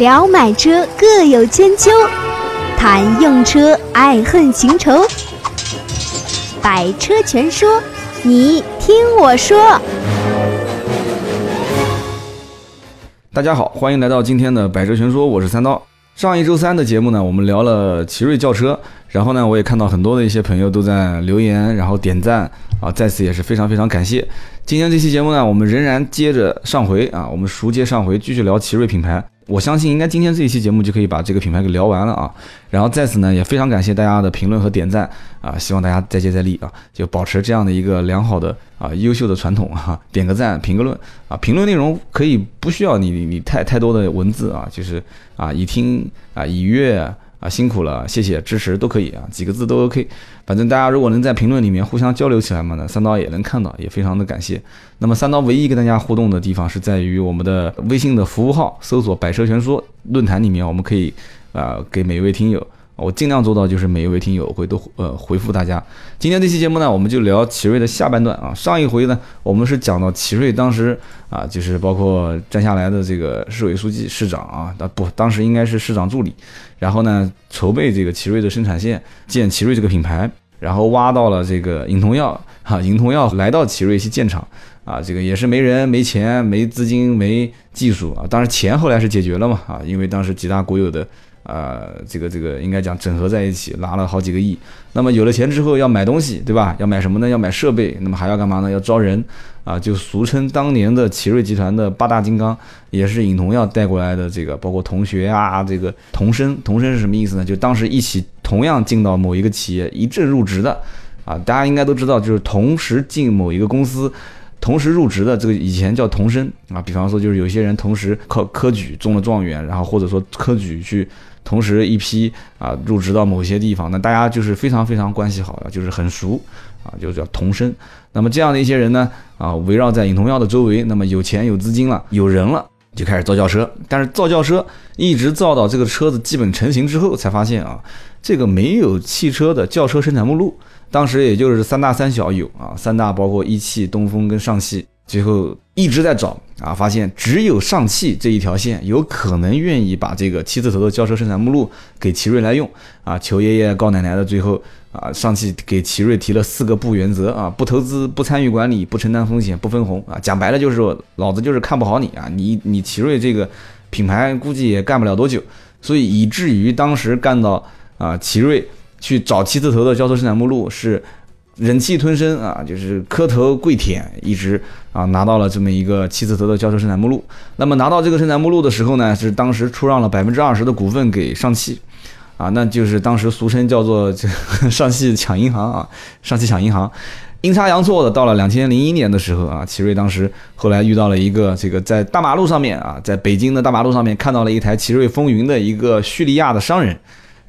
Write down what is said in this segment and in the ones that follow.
聊买车各有千秋，谈用车爱恨情仇。百车全说，你听我说。大家好，欢迎来到今天的百车全说，我是三刀。上一周三的节目呢，我们聊了奇瑞轿车，然后呢，我也看到很多的一些朋友都在留言，然后点赞啊，在此也是非常非常感谢。今天这期节目呢，我们仍然接着上回啊，我们熟接上回，继续聊奇瑞品牌。我相信应该今天这一期节目就可以把这个品牌给聊完了啊。然后在此呢，也非常感谢大家的评论和点赞啊，希望大家再接再厉啊，就保持这样的一个良好的啊优秀的传统啊，点个赞，评个论啊，评论内容可以不需要你你太太多的文字啊，就是啊已听啊已阅。啊，辛苦了，谢谢支持都可以啊，几个字都 OK。反正大家如果能在评论里面互相交流起来嘛，呢三刀也能看到，也非常的感谢。那么三刀唯一跟大家互动的地方是在于我们的微信的服务号，搜索“百车全说”论坛里面，我们可以啊给每一位听友。我尽量做到，就是每一位听友会都呃回复大家。今天这期节目呢，我们就聊奇瑞的下半段啊。上一回呢，我们是讲到奇瑞当时啊，就是包括站下来的这个市委书记、市长啊，啊不，当时应该是市长助理，然后呢筹备这个奇瑞的生产线，建奇瑞这个品牌，然后挖到了这个尹同耀哈，尹同耀来到奇瑞去建厂啊，这个也是没人、没钱、没资金、没技术啊。当然钱后来是解决了嘛啊，因为当时几大国有的。呃，这个这个应该讲整合在一起，拿了好几个亿。那么有了钱之后要买东西，对吧？要买什么呢？要买设备。那么还要干嘛呢？要招人啊，就俗称当年的奇瑞集团的八大金刚，也是尹同耀带过来的。这个包括同学啊，这个同生，同生是什么意思呢？就当时一起同样进到某一个企业一致入职的啊，大家应该都知道，就是同时进某一个公司。同时入职的这个以前叫同生啊，比方说就是有些人同时考科举中了状元，然后或者说科举去同时一批啊入职到某些地方，那大家就是非常非常关系好的，就是很熟啊，就叫同生。那么这样的一些人呢啊，围绕在尹同耀的周围，那么有钱有资金了，有人了，就开始造轿车。但是造轿车一直造到这个车子基本成型之后，才发现啊，这个没有汽车的轿车生产目录。当时也就是三大三小有啊，三大包括一汽、东风跟上汽，最后一直在找啊，发现只有上汽这一条线有可能愿意把这个七字头的轿车生产目录给奇瑞来用啊，求爷爷告奶奶的，最后啊，上汽给奇瑞提了四个不原则啊，不投资、不参与管理、不承担风险、不分红啊，讲白了就是说，老子就是看不好你啊，你你奇瑞这个品牌估计也干不了多久，所以以至于当时干到啊，奇瑞。去找七字头的轿车生产目录是忍气吞声啊，就是磕头跪舔，一直啊拿到了这么一个七字头的轿车生产目录。那么拿到这个生产目录的时候呢，是当时出让了百分之二十的股份给上汽，啊，那就是当时俗称叫做这 上汽抢银行啊，上汽抢银行。阴差阳错的，到了两千零一年的时候啊，奇瑞当时后来遇到了一个这个在大马路上面啊，在北京的大马路上面看到了一台奇瑞风云的一个叙利亚的商人。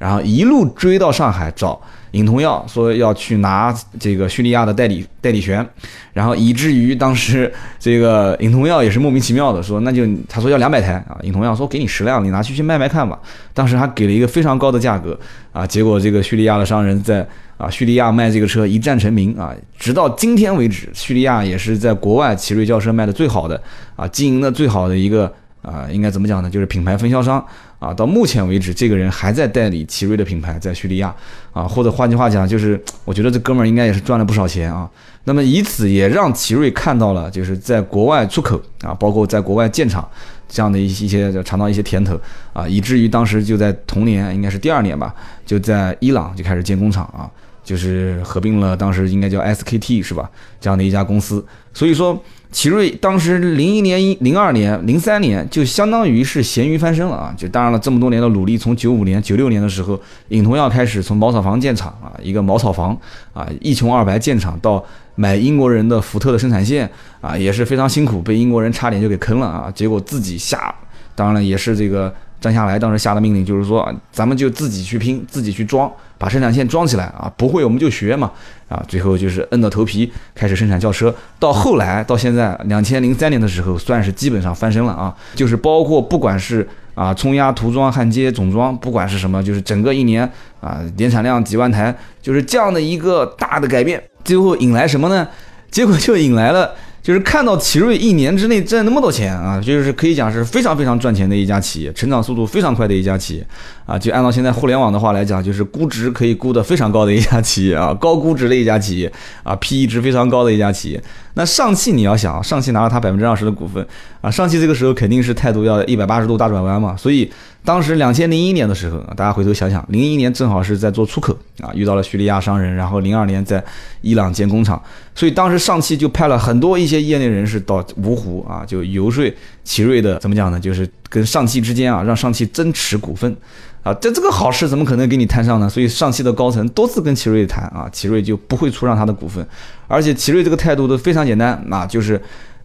然后一路追到上海找尹同耀，说要去拿这个叙利亚的代理代理权，然后以至于当时这个尹同耀也是莫名其妙的说，那就他说要两百台啊，尹同耀说给你十辆，你拿去去卖卖看吧。当时还给了一个非常高的价格啊，结果这个叙利亚的商人在啊叙利亚卖这个车一战成名啊，直到今天为止，叙利亚也是在国外奇瑞轿车卖的最好的啊，经营的最好的一个啊，应该怎么讲呢？就是品牌分销商。啊，到目前为止，这个人还在代理奇瑞的品牌，在叙利亚，啊，或者换句话讲，就是我觉得这哥们儿应该也是赚了不少钱啊。那么以此也让奇瑞看到了，就是在国外出口啊，包括在国外建厂这样的一一些尝到一些甜头啊，以至于当时就在同年，应该是第二年吧，就在伊朗就开始建工厂啊，就是合并了当时应该叫 SKT 是吧？这样的一家公司，所以说。奇瑞当时零一年、一零二年、零三年就相当于是咸鱼翻身了啊！就当然了，这么多年的努力，从九五年、九六年的时候，尹同耀开始从茅草房建厂啊，一个茅草房啊，一穷二白建厂，到买英国人的福特的生产线啊，也是非常辛苦，被英国人差点就给坑了啊！结果自己下，当然了，也是这个。张下来当时下的命令就是说，咱们就自己去拼，自己去装，把生产线装起来啊！不会我们就学嘛啊！最后就是硬着头皮开始生产轿车。到后来到现在，两千零三年的时候，算是基本上翻身了啊！就是包括不管是啊冲压、涂装、焊接、总装，不管是什么，就是整个一年啊年产量几万台，就是这样的一个大的改变，最后引来什么呢？结果就引来了就是看到奇瑞一年之内挣那么多钱啊，就是可以讲是非常非常赚钱的一家企业，成长速度非常快的一家企业啊。就按照现在互联网的话来讲，就是估值可以估得非常高的一家企业啊，高估值的一家企业啊，P E 值非常高的一家企业。那上汽你要想，上汽拿了它百分之二十的股份啊，上汽这个时候肯定是态度要一百八十度大转弯嘛，所以。当时两千零一年的时候大家回头想想，零一年正好是在做出口啊，遇到了叙利亚商人，然后零二年在伊朗建工厂，所以当时上汽就派了很多一些业内人士到芜湖啊，就游说奇瑞的怎么讲呢？就是跟上汽之间啊，让上汽增持股份啊，这这个好事怎么可能给你摊上呢？所以上汽的高层多次跟奇瑞谈啊，奇瑞就不会出让他的股份，而且奇瑞这个态度都非常简单啊，就是。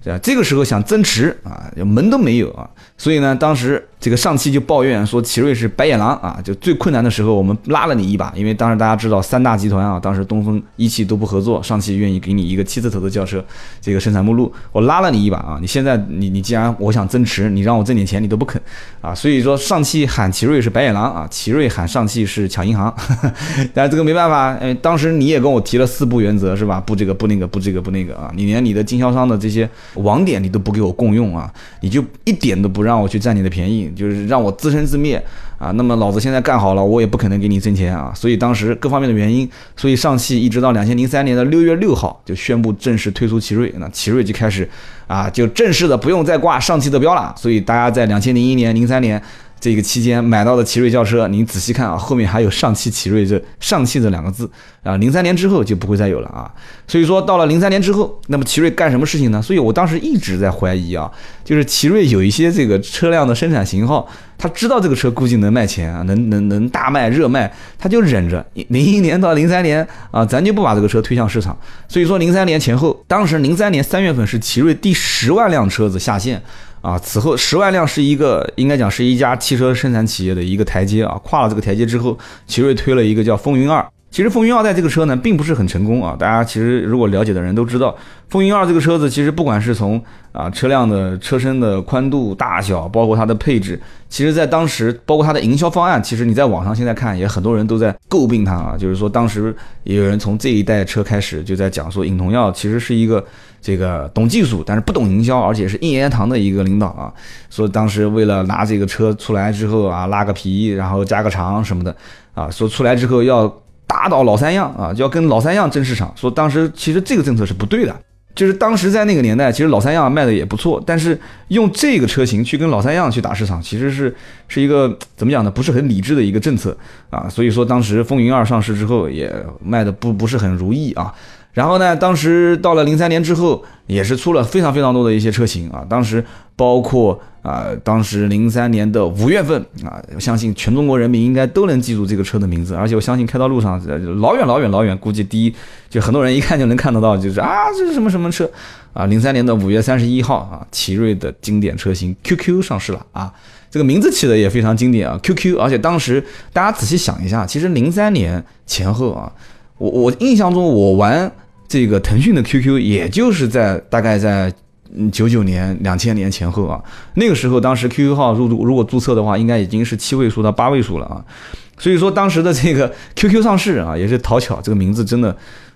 啊，这个时候想增持啊，门都没有啊，所以呢，当时这个上汽就抱怨说，奇瑞是白眼狼啊，就最困难的时候我们拉了你一把，因为当时大家知道三大集团啊，当时东风一汽都不合作，上汽愿意给你一个七字头的轿车这个生产目录，我拉了你一把啊，你现在你你既然我想增持，你让我挣点钱你都不肯啊，所以说上汽喊奇瑞是白眼狼啊，奇瑞喊上汽是抢银行，但是这个没办法，哎，当时你也跟我提了四不原则是吧？不这个不那个不这个不那个啊，你连你的经销商的这些。网点你都不给我共用啊，你就一点都不让我去占你的便宜，就是让我自生自灭啊。那么老子现在干好了，我也不可能给你挣钱啊。所以当时各方面的原因，所以上汽一直到两千零三年的六月六号就宣布正式推出奇瑞，那奇瑞就开始啊，就正式的不用再挂上汽的标了。所以大家在两千零一年、零三年。这个期间买到的奇瑞轿车，您仔细看啊，后面还有上汽奇瑞这上汽这两个字啊。零三年之后就不会再有了啊。所以说到了零三年之后，那么奇瑞干什么事情呢？所以我当时一直在怀疑啊，就是奇瑞有一些这个车辆的生产型号，他知道这个车估计能卖钱啊，能能能大卖热卖，他就忍着。零一年到零三年啊，咱就不把这个车推向市场。所以说零三年前后，当时零三年三月份是奇瑞第十万辆车子下线。啊，此后十万辆是一个应该讲是一家汽车生产企业的一个台阶啊，跨了这个台阶之后，奇瑞推了一个叫风云二。其实风云二代这个车呢，并不是很成功啊。大家其实如果了解的人都知道，风云二这个车子其实不管是从啊车辆的车身的宽度大小，包括它的配置，其实在当时包括它的营销方案，其实你在网上现在看也很多人都在诟病它啊，就是说当时也有人从这一代车开始就在讲说，尹同耀其实是一个。这个懂技术，但是不懂营销，而且是一言堂的一个领导啊。说当时为了拿这个车出来之后啊，拉个皮，然后加个长什么的啊，说出来之后要打倒老三样啊，就要跟老三样争市场。说当时其实这个政策是不对的，就是当时在那个年代，其实老三样卖的也不错，但是用这个车型去跟老三样去打市场，其实是是一个怎么讲呢？不是很理智的一个政策啊。所以说当时风云二上市之后也卖的不不是很如意啊。然后呢，当时到了零三年之后，也是出了非常非常多的一些车型啊。当时包括啊，当时零三年的五月份啊，我相信全中国人民应该都能记住这个车的名字。而且我相信开到路上，老远老远老远，估计第一就很多人一看就能看得到，就是啊，这是什么什么车啊？零三年的五月三十一号啊，奇瑞的经典车型 QQ 上市了啊。这个名字起的也非常经典啊，QQ。而且当时大家仔细想一下，其实零三年前后啊，我我印象中我玩。这个腾讯的 QQ 也就是在大概在九九年、两千年前后啊，那个时候当时 QQ 号入如果注册的话，应该已经是七位数到八位数了啊。所以说当时的 这个 QQ 上市啊，也是讨巧，这个名字真的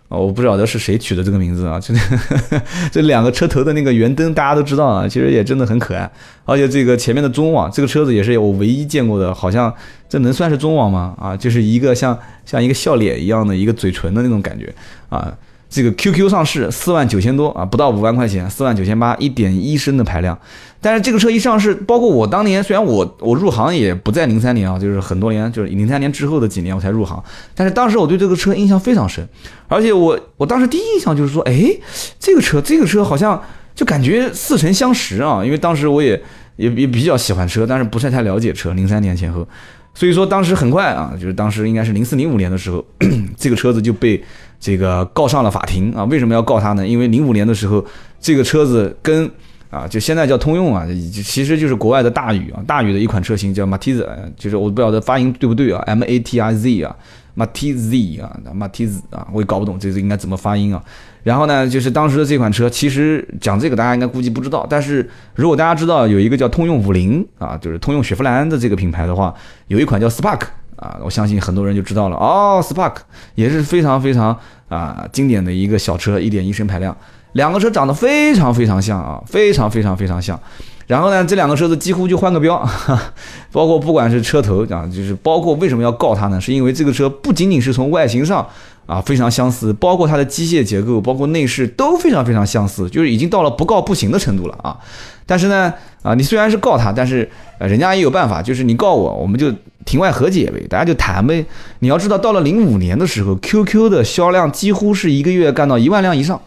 啊，我不晓得是谁取的这个名字啊，真的这两个车头的那个圆灯大家都知道啊，其实也真的很可爱，而且这个前面的中网，这个车子也是我唯一见过的，好像这能算是中网吗？啊，就是一个像像一个笑脸一样的一个嘴唇的那种感觉啊。这个 QQ 上市四万九千多啊，不到五万块钱，四万九千八，一点一升的排量。但是这个车一上市，包括我当年，虽然我我入行也不在零三年啊，就是很多年，就是零三年之后的几年我才入行。但是当时我对这个车印象非常深，而且我我当时第一印象就是说，哎，这个车这个车好像就感觉似曾相识啊，因为当时我也也也比较喜欢车，但是不是太了解车。零三年前后，所以说当时很快啊，就是当时应该是零四零五年的时候，这个车子就被。这个告上了法庭啊？为什么要告他呢？因为零五年的时候，这个车子跟啊，就现在叫通用啊，其实就是国外的大宇啊，大宇的一款车型叫 Matiz，就是我不晓得发音对不对啊，M A T I Z 啊，Matiz 啊，Matiz 啊，我也搞不懂这个应该怎么发音啊。然后呢，就是当时的这款车，其实讲这个大家应该估计不知道，但是如果大家知道有一个叫通用五菱啊，就是通用雪佛兰的这个品牌的话，有一款叫 Spark。啊，我相信很多人就知道了哦，Spark 也是非常非常啊经典的一个小车，一点一升排量。两个车长得非常非常像啊，非常非常非常像。然后呢，这两个车子几乎就换个标，包括不管是车头啊，就是包括为什么要告它呢？是因为这个车不仅仅是从外形上啊非常相似，包括它的机械结构，包括内饰都非常非常相似，就是已经到了不告不行的程度了啊。但是呢，啊，你虽然是告他，但是呃，人家也有办法，就是你告我，我们就庭外和解呗，大家就谈呗。你要知道，到了零五年的时候，QQ 的销量几乎是一个月干到一万辆以上。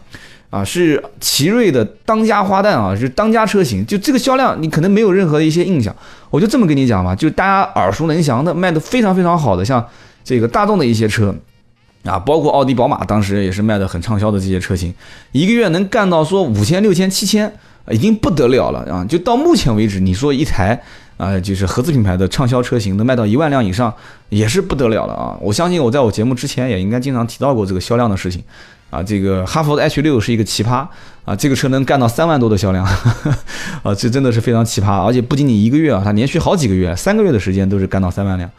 啊，是奇瑞的当家花旦啊，是当家车型，就这个销量，你可能没有任何一些印象。我就这么跟你讲吧，就大家耳熟能详的，卖的非常非常好的，像这个大众的一些车，啊，包括奥迪、宝马，当时也是卖的很畅销的这些车型，一个月能干到说五千、六千、七千，已经不得了了啊！就到目前为止，你说一台啊，就是合资品牌的畅销车型能卖到一万辆以上，也是不得了了啊！我相信我在我节目之前也应该经常提到过这个销量的事情。啊，这个哈佛的 H 六是一个奇葩啊，这个车能干到三万多的销量，啊，这真的是非常奇葩，而且不仅仅一个月啊，它连续好几个月，三个月的时间都是干到三万辆，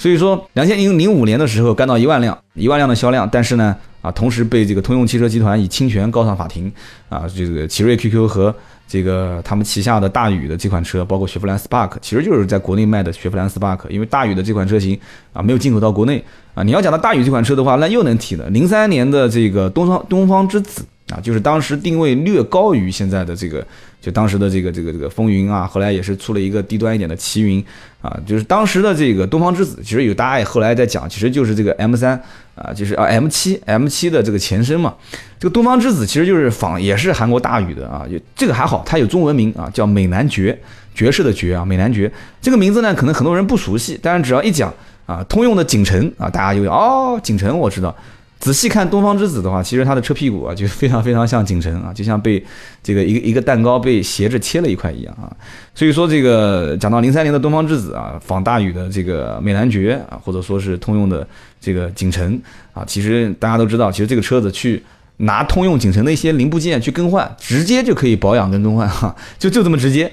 所以说两千零零五年的时候干到一万辆，一万辆的销量，但是呢，啊，同时被这个通用汽车集团以侵权告上法庭，啊，这个奇瑞 QQ 和。这个他们旗下的大宇的这款车，包括雪佛兰 Spark，其实就是在国内卖的雪佛兰 Spark。因为大宇的这款车型啊，没有进口到国内啊。你要讲到大宇这款车的话，那又能提了。零三年的这个东方东方之子啊，就是当时定位略高于现在的这个，就当时的这个这个这个风云啊，后来也是出了一个低端一点的奇云啊，就是当时的这个东方之子，其实有大家也后来在讲，其实就是这个 M 三。啊，就是啊，M 七 M 七的这个前身嘛，这个东方之子其实就是仿，也是韩国大宇的啊，这个还好，它有中文名啊，叫美男爵，爵士的爵啊，美男爵这个名字呢，可能很多人不熟悉，但是只要一讲啊，通用的景程啊，大家就哦，景程我知道。仔细看东方之子的话，其实它的车屁股啊，就非常非常像景程啊，就像被这个一个一个蛋糕被斜着切了一块一样啊。所以说这个讲到零三年的东方之子啊，仿大宇的这个美男爵啊，或者说是通用的这个景程啊，其实大家都知道，其实这个车子去拿通用景程的一些零部件去更换，直接就可以保养跟更换哈，就就这么直接。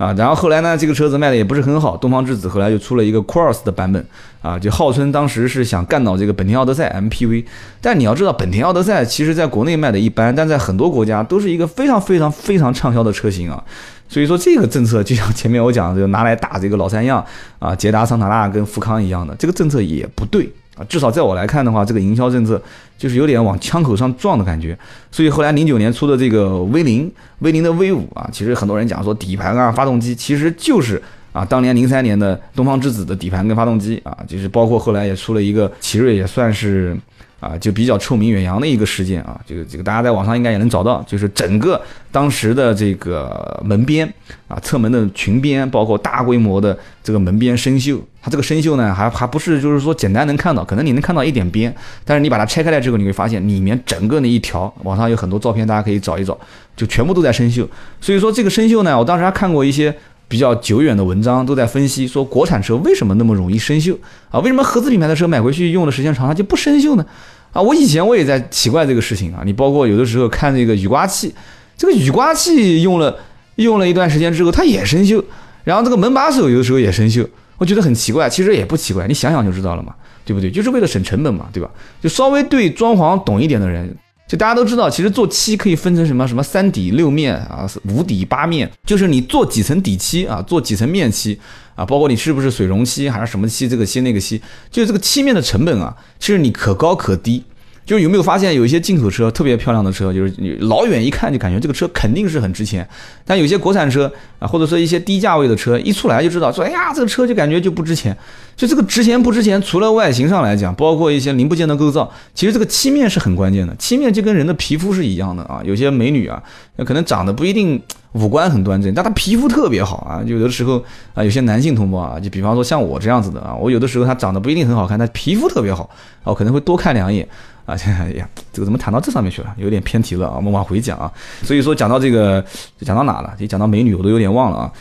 啊，然后后来呢，这个车子卖的也不是很好。东方之子后来就出了一个 Cross 的版本，啊，就号称当时是想干倒这个本田奥德赛 MPV。但你要知道，本田奥德赛其实在国内卖的一般，但在很多国家都是一个非常非常非常畅销的车型啊。所以说这个政策就像前面我讲的，就拿来打这个老三样啊，捷达、桑塔纳跟富康一样的，这个政策也不对。至少在我来看的话，这个营销政策就是有点往枪口上撞的感觉。所以后来零九年出的这个 V 零、V 零的 V 五啊，其实很多人讲说底盘啊、发动机，其实就是啊，当年零三年的东方之子的底盘跟发动机啊，就是包括后来也出了一个奇瑞，也算是。啊，就比较臭名远扬的一个事件啊，这个这个大家在网上应该也能找到，就是整个当时的这个门边啊，侧门的裙边，包括大规模的这个门边生锈，它这个生锈呢，还还不是就是说简单能看到，可能你能看到一点边，但是你把它拆开来之后，你会发现里面整个那一条，网上有很多照片，大家可以找一找，就全部都在生锈。所以说这个生锈呢，我当时还看过一些。比较久远的文章都在分析说，国产车为什么那么容易生锈啊？为什么合资品牌的车买回去用的时间长，它就不生锈呢？啊，我以前我也在奇怪这个事情啊。你包括有的时候看这个雨刮器，这个雨刮器用了用了一段时间之后，它也生锈。然后这个门把手有的时候也生锈，我觉得很奇怪。其实也不奇怪，你想想就知道了嘛，对不对？就是为了省成本嘛，对吧？就稍微对装潢懂一点的人。就大家都知道，其实做漆可以分成什么什么三底六面啊，五底八面，就是你做几层底漆啊，做几层面漆啊，包括你是不是水溶漆还是什么漆，这个漆那个漆，就这个漆面的成本啊，其实你可高可低。就是有没有发现有一些进口车特别漂亮的车，就是你老远一看就感觉这个车肯定是很值钱，但有些国产车啊，或者说一些低价位的车一出来就知道说，哎呀，这个车就感觉就不值钱。就这个值钱不值钱，除了外形上来讲，包括一些零部件的构造，其实这个漆面是很关键的。漆面就跟人的皮肤是一样的啊，有些美女啊，可能长得不一定五官很端正，但她皮肤特别好啊。有的时候啊，有些男性同胞啊，就比方说像我这样子的啊，我有的时候他长得不一定很好看，但皮肤特别好啊，我可能会多看两眼。啊，哎呀，这个怎么谈到这上面去了？有点偏题了啊，我们往回讲啊。所以说讲到这个，讲到哪了？就讲到美女，我都有点忘了啊。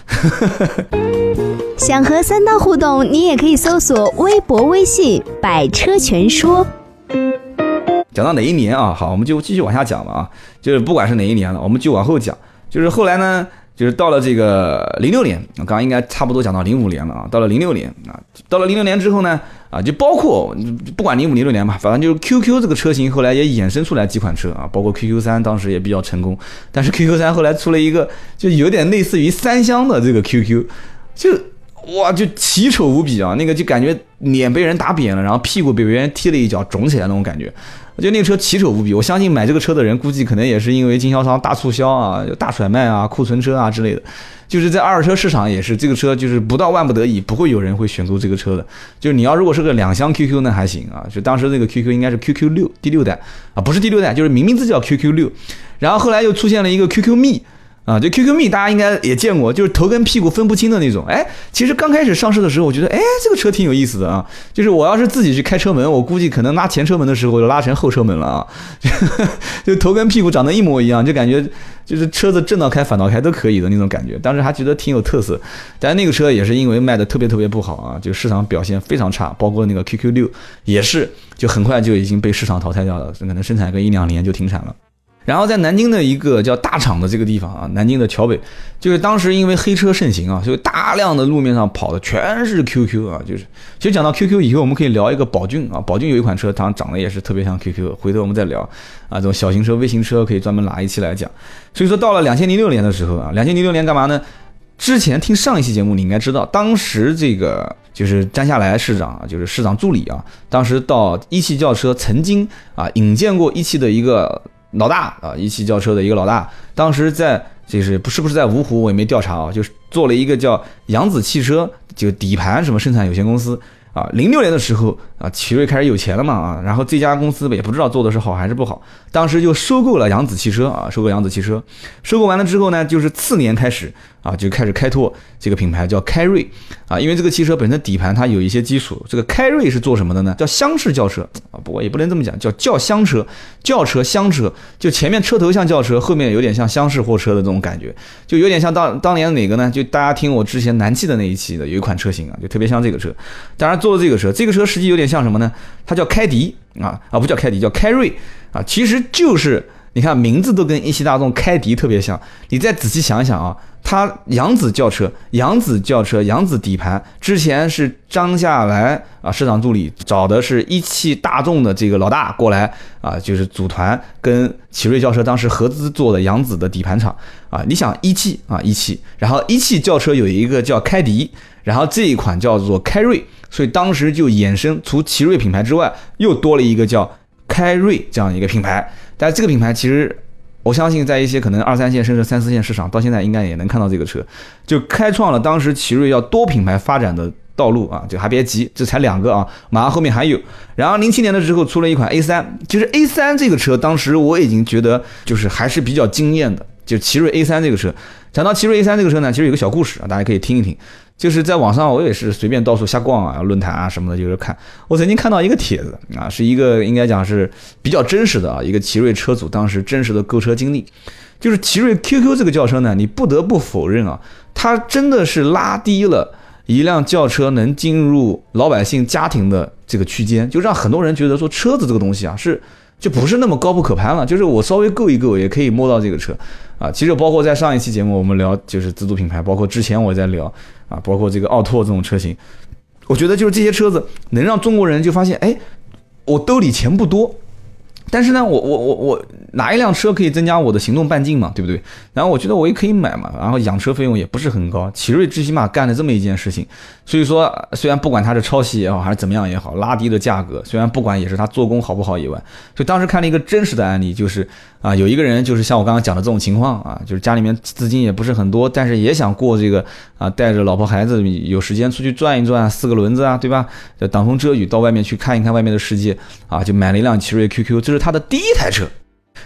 想和三刀互动，你也可以搜索微博、微信“百车全说”。讲到哪一年啊？好，我们就继续往下讲吧啊。就是不管是哪一年了，我们就往后讲。就是后来呢？就是到了这个零六年，刚刚应该差不多讲到零五年了啊。到了零六年啊，到了零六年之后呢，啊，就包括不管零五零六年吧，反正就是 QQ 这个车型后来也衍生出来几款车啊，包括 QQ 三当时也比较成功，但是 QQ 三后来出了一个就有点类似于三厢的这个 QQ，就哇就奇丑无比啊，那个就感觉脸被人打扁了，然后屁股被别人踢了一脚肿起来那种感觉。就那个车奇丑无比，我相信买这个车的人估计可能也是因为经销商大促销啊、大甩卖啊、库存车啊之类的，就是在二手车市场也是这个车就是不到万不得已不会有人会选购这个车的。就是你要如果是个两厢 QQ 那还行啊，就当时那个 QQ 应该是 QQ 六第六代啊，不是第六代，就是明名字叫 QQ 六，然后后来又出现了一个 QQ 蜜。啊，就 QQ 蜜，大家应该也见过，就是头跟屁股分不清的那种。哎，其实刚开始上市的时候，我觉得，哎，这个车挺有意思的啊。就是我要是自己去开车门，我估计可能拉前车门的时候就拉成后车门了啊。就头跟屁股长得一模一样，就感觉就是车子正道开反道开都可以的那种感觉。当时还觉得挺有特色，但那个车也是因为卖的特别特别不好啊，就市场表现非常差，包括那个 QQ 六也是，就很快就已经被市场淘汰掉了，可能生产个一两年就停产了。然后在南京的一个叫大厂的这个地方啊，南京的桥北，就是当时因为黑车盛行啊，所以大量的路面上跑的全是 QQ 啊，就是其实讲到 QQ 以后，我们可以聊一个宝骏啊，宝骏有一款车，它长得也是特别像 QQ，回头我们再聊啊，这种小型车、微型车可以专门拿一期来讲。所以说到了两千零六年的时候啊，两千零六年干嘛呢？之前听上一期节目你应该知道，当时这个就是詹下来市长，就是市长助理啊，当时到一汽轿车曾经啊引荐过一汽的一个。老大啊，一汽轿车的一个老大，当时在就是不是不是在芜湖，我也没调查啊，就是做了一个叫扬子汽车，就底盘什么生产有限公司。啊，零六年的时候啊，奇瑞开始有钱了嘛啊，然后这家公司也不知道做的是好还是不好，当时就收购了扬子汽车啊，收购扬子汽车，收购完了之后呢，就是次年开始啊，就开始开拓这个品牌叫开瑞啊，因为这个汽车本身底盘它有一些基础，这个开瑞是做什么的呢？叫厢式轿车啊，不过也不能这么讲，叫轿厢车，轿车厢车，就前面车头像轿车，后面有点像厢式货车的这种感觉，就有点像当当年哪个呢？就大家听我之前南汽的那一期的有一款车型啊，就特别像这个车，当然。做的这个车，这个车实际有点像什么呢？它叫开迪啊啊，不叫开迪，叫开瑞啊。其实就是你看名字都跟一汽大众开迪特别像。你再仔细想一想啊，它扬子轿车、扬子轿车、扬子底盘，之前是张夏来啊市场助理找的是一汽大众的这个老大过来啊，就是组团跟奇瑞轿车当时合资做的扬子的底盘厂啊。你想一汽啊一汽，然后一汽轿车有一个叫开迪。然后这一款叫做开瑞，所以当时就衍生除奇瑞品牌之外，又多了一个叫开瑞这样一个品牌。但这个品牌其实，我相信在一些可能二三线甚至三四线市场，到现在应该也能看到这个车，就开创了当时奇瑞要多品牌发展的道路啊！就还别急，这才两个啊，马上后面还有。然后零七年的时候出了一款 A 三，其实 A 三这个车当时我已经觉得就是还是比较惊艳的，就奇瑞 A 三这个车。讲到奇瑞 A 三这个车呢，其实有个小故事啊，大家可以听一听。就是在网上，我也是随便到处瞎逛啊，论坛啊什么的，就是看。我曾经看到一个帖子啊，是一个应该讲是比较真实的啊，一个奇瑞车主当时真实的购车经历。就是奇瑞 QQ 这个轿车呢，你不得不否认啊，它真的是拉低了一辆轿车能进入老百姓家庭的这个区间，就让很多人觉得说车子这个东西啊是。就不是那么高不可攀了，就是我稍微够一够也可以摸到这个车，啊，其实包括在上一期节目我们聊就是自主品牌，包括之前我在聊啊，包括这个奥拓这种车型，我觉得就是这些车子能让中国人就发现，哎，我兜里钱不多。但是呢，我我我我拿一辆车可以增加我的行动半径嘛，对不对？然后我觉得我也可以买嘛，然后养车费用也不是很高。奇瑞最起码干了这么一件事情，所以说虽然不管它是抄袭也好还是怎么样也好，拉低了价格，虽然不管也是它做工好不好以外，所以当时看了一个真实的案例，就是啊有一个人就是像我刚刚讲的这种情况啊，就是家里面资金也不是很多，但是也想过这个啊带着老婆孩子有时间出去转一转，四个轮子啊，对吧？挡风遮雨到外面去看一看外面的世界啊，就买了一辆奇瑞 QQ，这是。他的第一台车，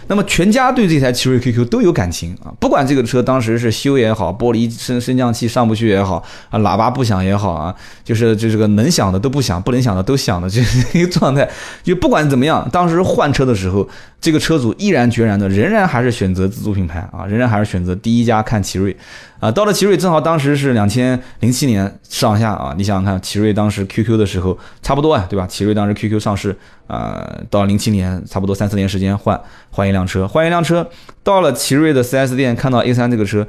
那么全家对这台奇瑞 QQ 都有感情啊，不管这个车当时是修也好，玻璃升升降器上不去也好啊，喇叭不响也好啊，就是就这个能响的都不响，不能响的都响的这一个状态，就不管怎么样，当时换车的时候，这个车主毅然决然的仍然还是选择自主品牌啊，仍然还是选择第一家看奇瑞。啊，到了奇瑞正好当时是两千零七年上下啊，你想想看，奇瑞当时 QQ 的时候差不多啊，对吧？奇瑞当时 QQ 上市啊，到零七年差不多三四年时间换换一辆车，换一辆车，到了奇瑞的 4S 店看到 A3 这个车，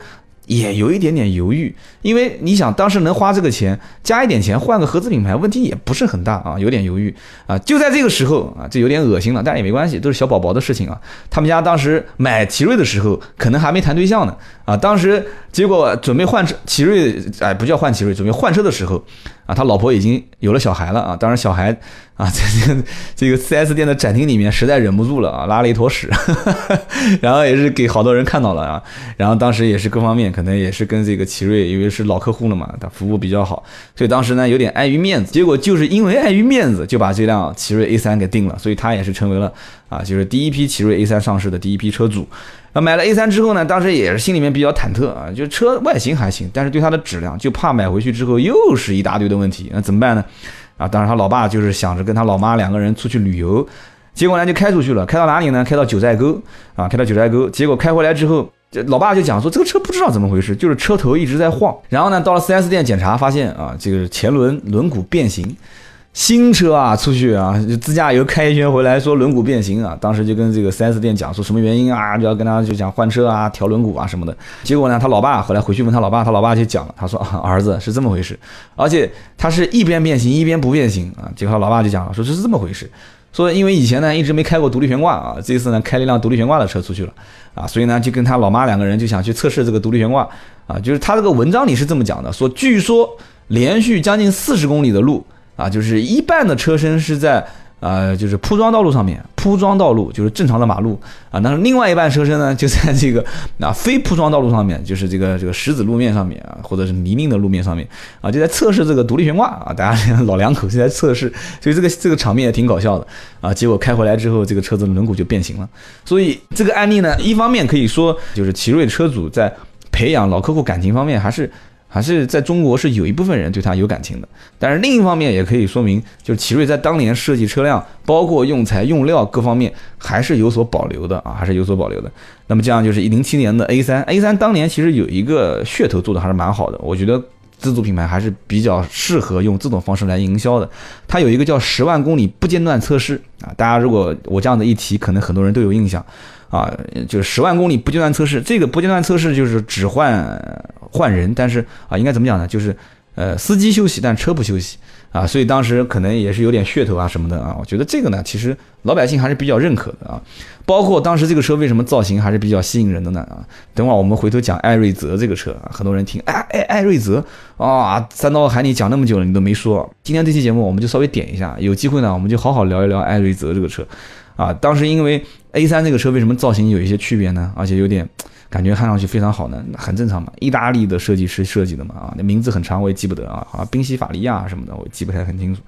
也有一点点犹豫，因为你想当时能花这个钱，加一点钱换个合资品牌，问题也不是很大啊，有点犹豫啊。就在这个时候啊，就有点恶心了，但也没关系，都是小宝宝的事情啊。他们家当时买奇瑞的时候，可能还没谈对象呢啊。当时结果准备换车，奇瑞哎不叫换奇瑞，准备换车的时候啊，他老婆已经有了小孩了啊。当然小孩啊，在 这个这个 4S 店的展厅里面实在忍不住了啊，拉了一坨屎，然后也是给好多人看到了啊。然后当时也是各方面。可能也是跟这个奇瑞，因为是老客户了嘛，他服务比较好，所以当时呢有点碍于面子。结果就是因为碍于面子，就把这辆奇瑞 A 三给定了，所以他也是成为了啊，就是第一批奇瑞 A 三上市的第一批车主。那买了 A 三之后呢，当时也是心里面比较忐忑啊，就车外形还行，但是对它的质量就怕买回去之后又是一大堆的问题，那怎么办呢？啊，当时他老爸就是想着跟他老妈两个人出去旅游，结果呢就开出去了，开到哪里呢？开到九寨沟啊，开到九寨沟，结果开回来之后。老爸就讲说，这个车不知道怎么回事，就是车头一直在晃。然后呢，到了 4S 店检查，发现啊，这个前轮轮毂变形。新车啊，出去啊，自驾游开一圈回来，说轮毂变形啊。当时就跟这个 4S 店讲说什么原因啊，就要跟他就讲换车啊，调轮毂啊什么的。结果呢，他老爸后来回去问他老爸，他老爸就讲了，他说儿子是这么回事，而且他是一边变形一边不变形啊。结果他老爸就讲了，说这是这么回事。说因为以前呢一直没开过独立悬挂啊，这次呢开了一辆独立悬挂的车出去了啊，所以呢就跟他老妈两个人就想去测试这个独立悬挂啊，就是他这个文章里是这么讲的，说据说连续将近四十公里的路啊，就是一半的车身是在。呃，就是铺装道路上面，铺装道路就是正常的马路啊。那另外一半车身呢，就在这个啊非铺装道路上面，就是这个这个石子路面上面啊，或者是泥泞的路面上面啊，就在测试这个独立悬挂啊。大家 老两口就在测试，所以这个这个场面也挺搞笑的啊。结果开回来之后，这个车子的轮毂就变形了。所以这个案例呢，一方面可以说就是奇瑞车主在培养老客户感情方面还是。还是在中国是有一部分人对它有感情的，但是另一方面也可以说明，就是奇瑞在当年设计车辆，包括用材用料各方面还是有所保留的啊，还是有所保留的。那么这样就是一零七年的 A 三，A 三当年其实有一个噱头做的还是蛮好的，我觉得自主品牌还是比较适合用这种方式来营销的。它有一个叫十万公里不间断测试啊，大家如果我这样的一提，可能很多人都有印象。啊，就是十万公里不间断测试，这个不间断测试就是只换换人，但是啊，应该怎么讲呢？就是呃，司机休息，但车不休息啊，所以当时可能也是有点噱头啊什么的啊。我觉得这个呢，其实老百姓还是比较认可的啊。包括当时这个车为什么造型还是比较吸引人的呢？啊，等会儿我们回头讲艾瑞泽这个车啊，很多人听哎哎艾瑞泽啊，三刀喊你讲那么久了，你都没说。今天这期节目我们就稍微点一下，有机会呢，我们就好好聊一聊艾瑞泽这个车。啊，当时因为 A 三这个车为什么造型有一些区别呢？而且有点感觉看上去非常好呢？很正常嘛，意大利的设计师设计的嘛，啊，那名字很长我也记不得啊，啊，宾夕法利亚什么的我记不太很清楚。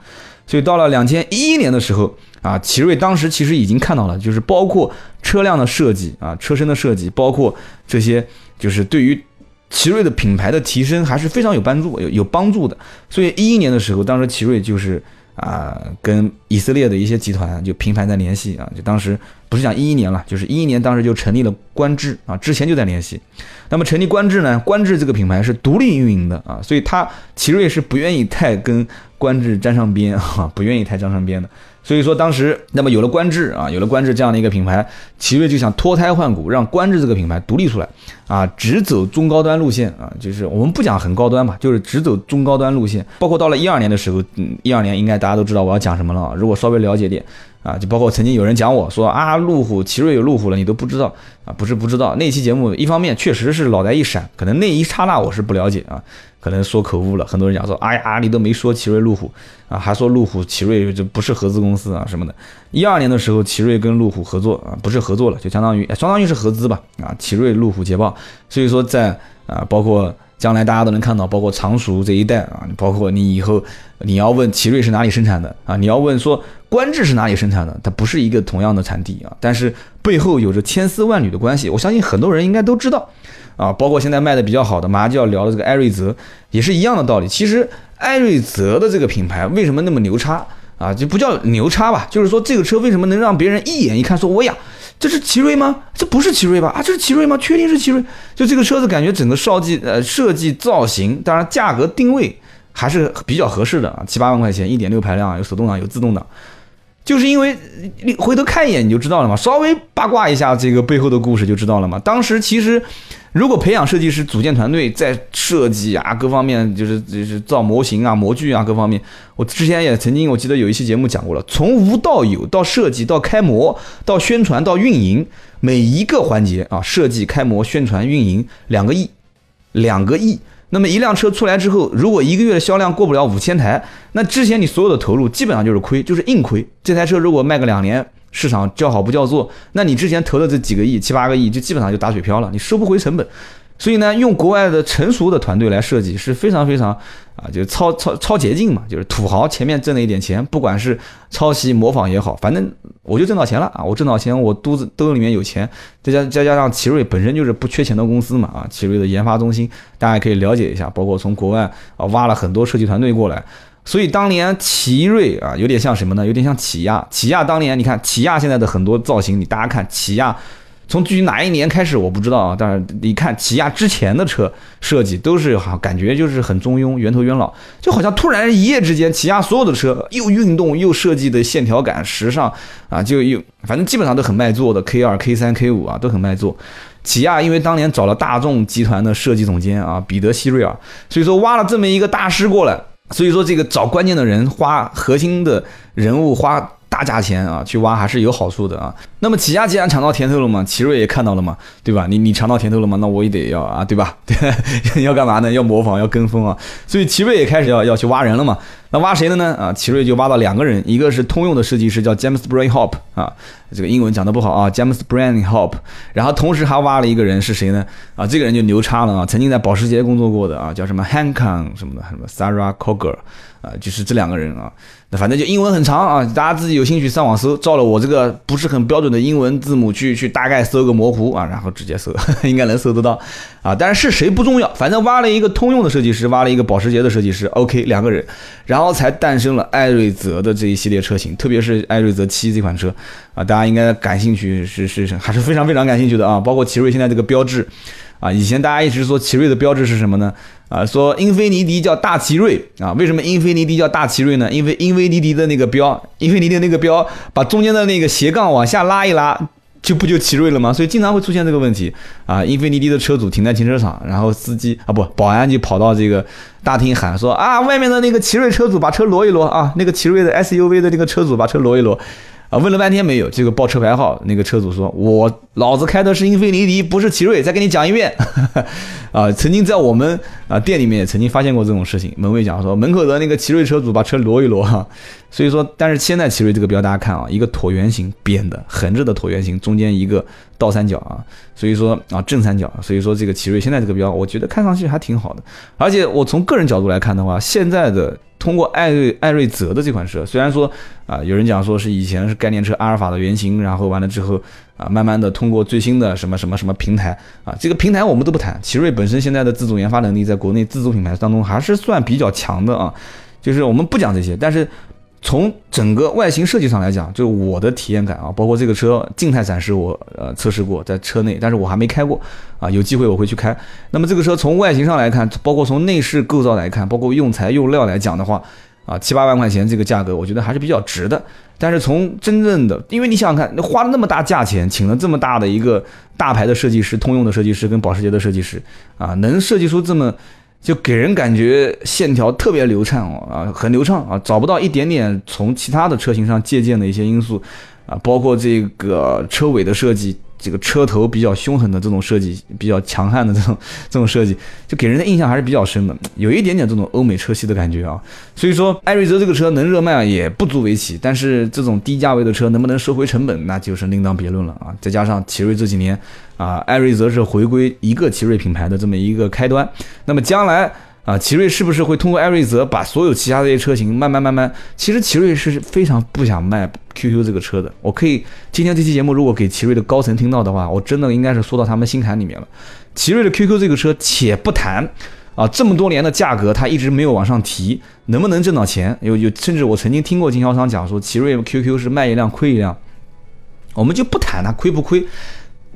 所以到了两千一一年的时候啊，奇瑞当时其实已经看到了，就是包括车辆的设计啊，车身的设计，包括这些，就是对于奇瑞的品牌的提升还是非常有帮助，有有帮助的。所以一一年的时候，当时奇瑞就是。啊，跟以色列的一些集团就频繁在联系啊，就当时不是讲一一年了，就是一一年当时就成立了观致啊，之前就在联系。那么成立观致呢，观致这个品牌是独立运营的啊，所以它奇瑞是不愿意太跟观致沾上边啊，不愿意太沾上边的。所以说当时，那么有了观致啊，有了观致这样的一个品牌，奇瑞就想脱胎换骨，让观致这个品牌独立出来啊，只走中高端路线啊，就是我们不讲很高端吧，就是只走中高端路线。包括到了一二年的时候，嗯，一二年应该大家都知道我要讲什么了。如果稍微了解点啊，就包括曾经有人讲我说啊，路虎奇瑞有路虎了，你都不知道啊，不是不知道。那期节目一方面确实是脑袋一闪，可能那一刹那我是不了解啊。可能说口误了，很多人讲说，哎呀，你都没说奇瑞路虎啊，还说路虎奇瑞就不是合资公司啊什么的。一二年的时候，奇瑞跟路虎合作啊，不是合作了，就相当于相当于是合资吧啊，奇瑞路虎捷豹。所以说在啊，包括将来大家都能看到，包括常熟这一代啊，包括你以后你要问奇瑞是哪里生产的啊，你要问说观致是哪里生产的，它不是一个同样的产地啊，但是背后有着千丝万缕的关系，我相信很多人应该都知道。啊，包括现在卖的比较好的，马上就要聊的这个艾瑞泽，也是一样的道理。其实艾瑞泽的这个品牌为什么那么牛叉啊？就不叫牛叉吧，就是说这个车为什么能让别人一眼一看说，我呀，这是奇瑞吗？这不是奇瑞吧？啊，这是奇瑞吗？确定是奇瑞？就这个车子感觉整个设计呃设计造型，当然价格定位还是比较合适的啊，七八万块钱，一点六排量，有手动挡，有自动挡。就是因为你回头看一眼你就知道了嘛，稍微八卦一下这个背后的故事就知道了嘛。当时其实。如果培养设计师、组建团队，在设计啊各方面，就是就是造模型啊、模具啊各方面，我之前也曾经，我记得有一期节目讲过了，从无到有，到设计、到开模、到宣传、到运营，每一个环节啊，设计、开模、宣传、运营，两个亿，两个亿。那么一辆车出来之后，如果一个月的销量过不了五千台，那之前你所有的投入基本上就是亏，就是硬亏。这台车如果卖个两年。市场叫好不叫座，那你之前投的这几个亿、七八个亿，就基本上就打水漂了，你收不回成本。所以呢，用国外的成熟的团队来设计是非常非常啊，就是超超超捷径嘛，就是土豪前面挣了一点钱，不管是抄袭模仿也好，反正我就挣到钱了啊！我挣到钱，我肚子兜里面有钱，再加再加上奇瑞本身就是不缺钱的公司嘛啊，奇瑞的研发中心大家可以了解一下，包括从国外啊挖了很多设计团队过来。所以当年奇瑞啊，有点像什么呢？有点像起亚。起亚当年，你看起亚现在的很多造型，你大家看起亚，从具体哪一年开始我不知道啊。但是你看起亚之前的车设计都是好，感觉就是很中庸，圆头圆脑，就好像突然一夜之间，起亚所有的车又运动又设计的线条感、时尚啊，就又反正基本上都很卖座的。K 二、K 三、K 五啊都很卖座。起亚因为当年找了大众集团的设计总监啊彼得希瑞尔，所以说挖了这么一个大师过来。所以说，这个找关键的人，花核心的人物，花大价钱啊，去挖还是有好处的啊。那么起亚既然尝到甜头了嘛，奇瑞也看到了嘛，对吧？你你尝到甜头了嘛，那我也得要啊，对吧？对，要干嘛呢？要模仿，要跟风啊。所以奇瑞也开始要要去挖人了嘛。那挖谁的呢？啊，奇瑞就挖到两个人，一个是通用的设计师叫 James Brain Hop 啊，这个英文讲的不好啊，James Brain Hop。然后同时还挖了一个人是谁呢？啊，这个人就牛叉了啊，曾经在保时捷工作过的啊，叫什么 Hankon 什么的，什么 Sarah Coger 啊，就是这两个人啊。那反正就英文很长啊，大家自己有兴趣上网搜，照了我这个不是很标准的英文字母去去大概搜个模糊啊，然后直接搜，应该能搜得到啊。但是是谁不重要，反正挖了一个通用的设计师，挖了一个保时捷的设计师，OK，两个人，然后才诞生了艾瑞泽的这一系列车型，特别是艾瑞泽七这款车啊，大家应该感兴趣，是是是，还是非常非常感兴趣的啊。包括奇瑞现在这个标志啊，以前大家一直说奇瑞的标志是什么呢？啊，说英菲尼迪叫大奇瑞啊，为什么英菲尼迪叫大奇瑞呢？因为英菲尼迪的那个标，英菲尼迪的那个标把中间的那个斜杠往下拉一拉。就不就奇瑞了吗？所以经常会出现这个问题啊！英菲尼迪的车主停在停车场，然后司机啊不，保安就跑到这个大厅喊说啊，外面的那个奇瑞车主把车挪一挪啊，那个奇瑞的 SUV 的那个车主把车挪一挪。啊，问了半天没有，这个报车牌号，那个车主说：“我老子开的是英菲尼迪，不是奇瑞。”再给你讲一遍。啊，曾经在我们啊店里面也曾经发现过这种事情。门卫讲说，门口的那个奇瑞车主把车挪一挪哈。所以说，但是现在奇瑞这个标大家看啊，一个椭圆形扁的横着的椭圆形，中间一个倒三角啊。所以说啊正三角，所以说这个奇瑞现在这个标，我觉得看上去还挺好的。而且我从个人角度来看的话，现在的。通过艾瑞艾瑞泽的这款车，虽然说啊，有人讲说是以前是概念车阿尔法的原型，然后完了之后啊，慢慢的通过最新的什么什么什么平台啊，这个平台我们都不谈，奇瑞本身现在的自主研发能力，在国内自主品牌当中还是算比较强的啊，就是我们不讲这些，但是。从整个外形设计上来讲，就是我的体验感啊，包括这个车静态展示我呃测试过在车内，但是我还没开过啊，有机会我会去开。那么这个车从外形上来看，包括从内饰构造来看，包括用材用料来讲的话，啊七八万块钱这个价格，我觉得还是比较值的。但是从真正的，因为你想想看，花了那么大价钱，请了这么大的一个大牌的设计师，通用的设计师跟保时捷的设计师啊，能设计出这么。就给人感觉线条特别流畅哦啊，很流畅啊，找不到一点点从其他的车型上借鉴的一些因素啊，包括这个车尾的设计。这个车头比较凶狠的这种设计，比较强悍的这种 这种设计，就给人的印象还是比较深的，有一点点这种欧美车系的感觉啊。所以说，艾瑞泽这个车能热卖啊也不足为奇，但是这种低价位的车能不能收回成本，那就是另当别论了啊。再加上奇瑞这几年啊，艾瑞泽是回归一个奇瑞品牌的这么一个开端，那么将来。啊，奇瑞是不是会通过艾瑞泽把所有其他这些车型慢慢慢慢？其实奇瑞是非常不想卖 QQ 这个车的。我可以今天这期节目如果给奇瑞的高层听到的话，我真的应该是说到他们心坎里面了。奇瑞的 QQ 这个车，且不谈啊，这么多年的价格它一直没有往上提，能不能挣到钱？有有，甚至我曾经听过经销商讲说，奇瑞 QQ 是卖一辆亏一辆。我们就不谈它亏不亏。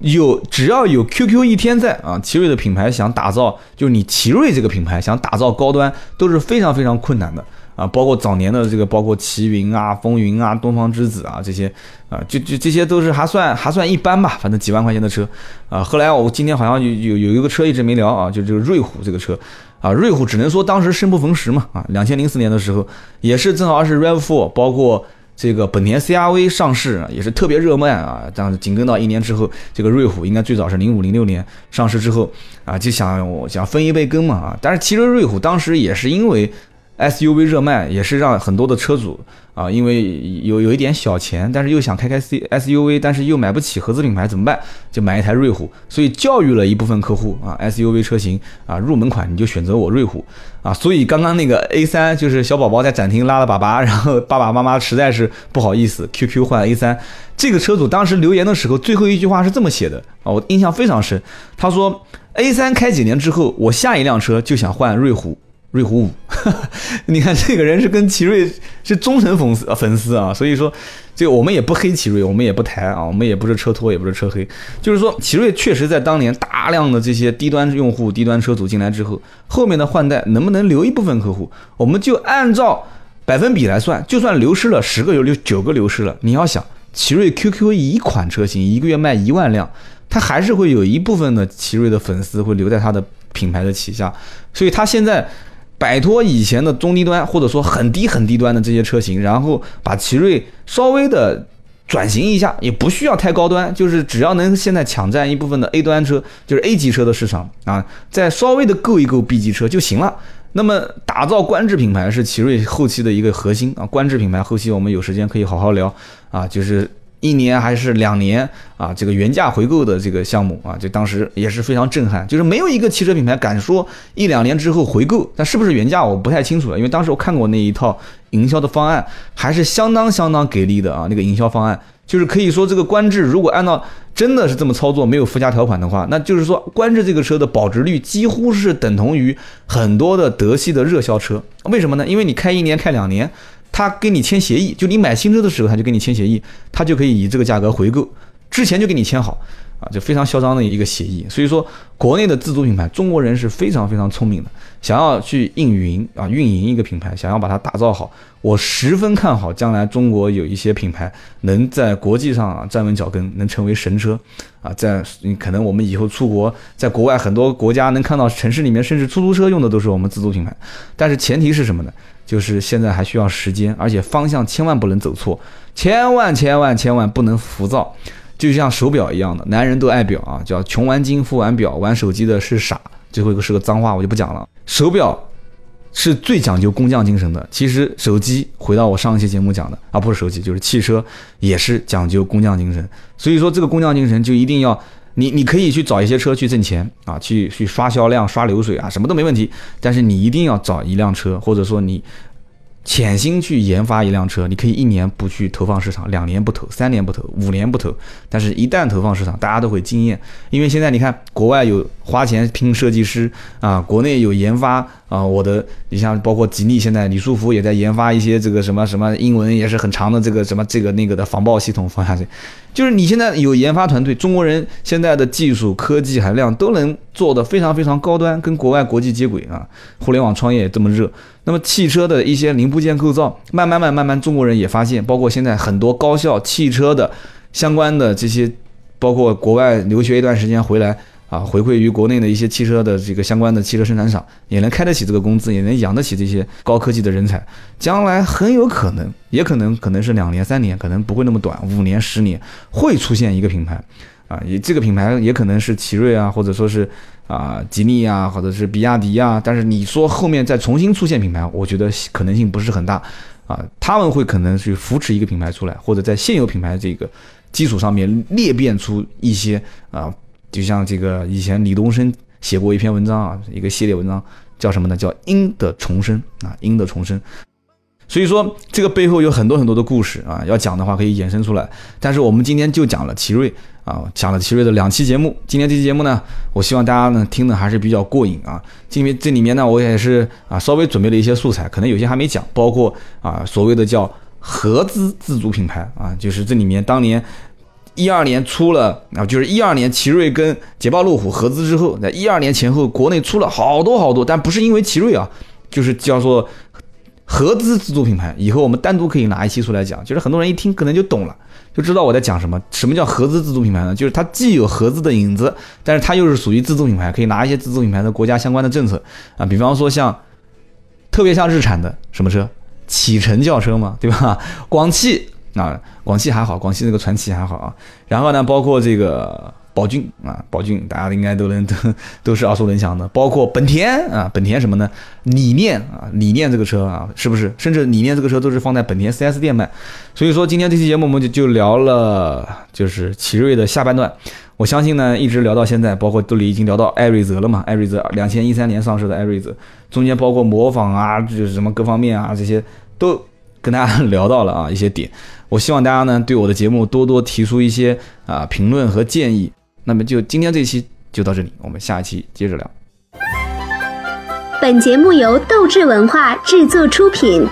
有只要有 QQ 一天在啊，奇瑞的品牌想打造，就是你奇瑞这个品牌想打造高端都是非常非常困难的啊，包括早年的这个，包括奇云啊、风云啊、东方之子啊这些啊，就就这些都是还算还算一般吧，反正几万块钱的车啊。后来我今天好像有有有一个车一直没聊啊，就这个瑞虎这个车啊，瑞虎只能说当时生不逢时嘛啊，两千零四年的时候也是正好是 Rav4，包括。这个本田 CRV 上市也是特别热卖啊，但是紧跟到一年之后，这个瑞虎应该最早是零五零六年上市之后啊，就想想分一杯羹嘛啊，但是其实瑞虎当时也是因为。SUV 热卖也是让很多的车主啊，因为有有一点小钱，但是又想开开 C SUV，但是又买不起合资品牌怎么办？就买一台瑞虎，所以教育了一部分客户啊，SUV 车型啊，入门款你就选择我瑞虎啊。所以刚刚那个 A3 就是小宝宝在展厅拉了粑粑，然后爸爸妈妈实在是不好意思，QQ 换 A3。这个车主当时留言的时候，最后一句话是这么写的啊，我印象非常深。他说 A3 开几年之后，我下一辆车就想换瑞虎。瑞虎五，你看这个人是跟奇瑞是忠诚粉丝粉丝啊，所以说这个我们也不黑奇瑞，我们也不抬啊，我们也不是车托，也不是车黑，就是说奇瑞确实在当年大量的这些低端用户、低端车主进来之后，后面的换代能不能留一部分客户，我们就按照百分比来算，就算流失了十个有六九个流失了，你要想奇瑞 QQ 一款车型一个月卖一万辆，它还是会有一部分的奇瑞的粉丝会留在它的品牌的旗下，所以它现在。摆脱以前的中低端或者说很低很低端的这些车型，然后把奇瑞稍微的转型一下，也不需要太高端，就是只要能现在抢占一部分的 A 端车，就是 A 级车的市场啊，再稍微的够一够 B 级车就行了。那么打造观致品牌是奇瑞后期的一个核心啊，观致品牌后期我们有时间可以好好聊啊，就是。一年还是两年啊？这个原价回购的这个项目啊，就当时也是非常震撼，就是没有一个汽车品牌敢说一两年之后回购，但是不是原价我不太清楚了，因为当时我看过那一套营销的方案，还是相当相当给力的啊。那个营销方案就是可以说这个观致如果按照真的是这么操作，没有附加条款的话，那就是说观致这个车的保值率几乎是等同于很多的德系的热销车。为什么呢？因为你开一年开两年。他跟你签协议，就你买新车的时候，他就跟你签协议，他就可以以这个价格回购，之前就给你签好，啊，就非常嚣张的一个协议。所以说，国内的自主品牌，中国人是非常非常聪明的，想要去运营啊，运营一个品牌，想要把它打造好，我十分看好将来中国有一些品牌能在国际上啊站稳脚跟，能成为神车，啊，在可能我们以后出国，在国外很多国家能看到城市里面甚至出租车用的都是我们自主品牌，但是前提是什么呢？就是现在还需要时间，而且方向千万不能走错，千万千万千万不能浮躁，就像手表一样的，男人都爱表啊，叫穷玩金，富玩表，玩手机的是傻。最后一个是个脏话，我就不讲了。手表是最讲究工匠精神的，其实手机回到我上一期节目讲的啊，不是手机就是汽车，也是讲究工匠精神。所以说这个工匠精神就一定要。你你可以去找一些车去挣钱啊，去去刷销量、刷流水啊，什么都没问题。但是你一定要找一辆车，或者说你潜心去研发一辆车。你可以一年不去投放市场，两年不投，三年不投，五年不投。但是，一旦投放市场，大家都会惊艳。因为现在你看，国外有花钱拼设计师啊，国内有研发啊。我的，你像包括吉利，现在李书福也在研发一些这个什么什么英文也是很长的这个什么这个那个的防爆系统放下去。就是你现在有研发团队，中国人现在的技术科技含量都能做得非常非常高端，跟国外国际接轨啊。互联网创业这么热，那么汽车的一些零部件构造，慢慢慢慢慢，中国人也发现，包括现在很多高校汽车的相关的这些，包括国外留学一段时间回来。啊，回馈于国内的一些汽车的这个相关的汽车生产厂，也能开得起这个工资，也能养得起这些高科技的人才，将来很有可能，也可能可能是两年三年，可能不会那么短，五年十年会出现一个品牌，啊，也这个品牌也可能是奇瑞啊，或者说是啊吉利啊，或者是比亚迪啊，但是你说后面再重新出现品牌，我觉得可能性不是很大，啊，他们会可能去扶持一个品牌出来，或者在现有品牌这个基础上面裂变出一些啊。就像这个以前李东生写过一篇文章啊，一个系列文章叫什么呢？叫“鹰的重生”啊，“鹰的重生”。所以说这个背后有很多很多的故事啊，要讲的话可以衍生出来。但是我们今天就讲了奇瑞啊，讲了奇瑞的两期节目。今天这期节目呢，我希望大家呢听的还是比较过瘾啊。因为这里面呢，我也是啊稍微准备了一些素材，可能有些还没讲，包括啊所谓的叫合资自主品牌啊，就是这里面当年。一二年出了啊，就是一二年奇瑞跟捷豹路虎合资之后，在一二年前后，国内出了好多好多，但不是因为奇瑞啊，就是叫做合资自主品牌，以后我们单独可以拿一期出来讲。就是很多人一听可能就懂了，就知道我在讲什么。什么叫合资自主品牌呢？就是它既有合资的影子，但是它又是属于自主品牌，可以拿一些自主品牌的国家相关的政策啊，比方说像特别像日产的什么车，启辰轿车嘛，对吧？广汽啊，广汽还好，广汽那个传祺还好啊。然后呢，包括这个。宝骏啊，宝骏大家应该都能都 都是耳熟能详的，包括本田啊，本田什么呢？理念啊，理念这个车啊，是不是？甚至理念这个车都是放在本田 4S 店卖。所以说今天这期节目我们就就聊了，就是奇瑞的下半段。我相信呢，一直聊到现在，包括都已经聊到艾瑞泽了嘛，艾瑞泽两千一三年上市的艾瑞泽，中间包括模仿啊，就是什么各方面啊这些都跟大家聊到了啊一些点。我希望大家呢对我的节目多多提出一些啊评论和建议。那么就今天这期就到这里，我们下一期接着聊。本节目由斗志文化制作出品。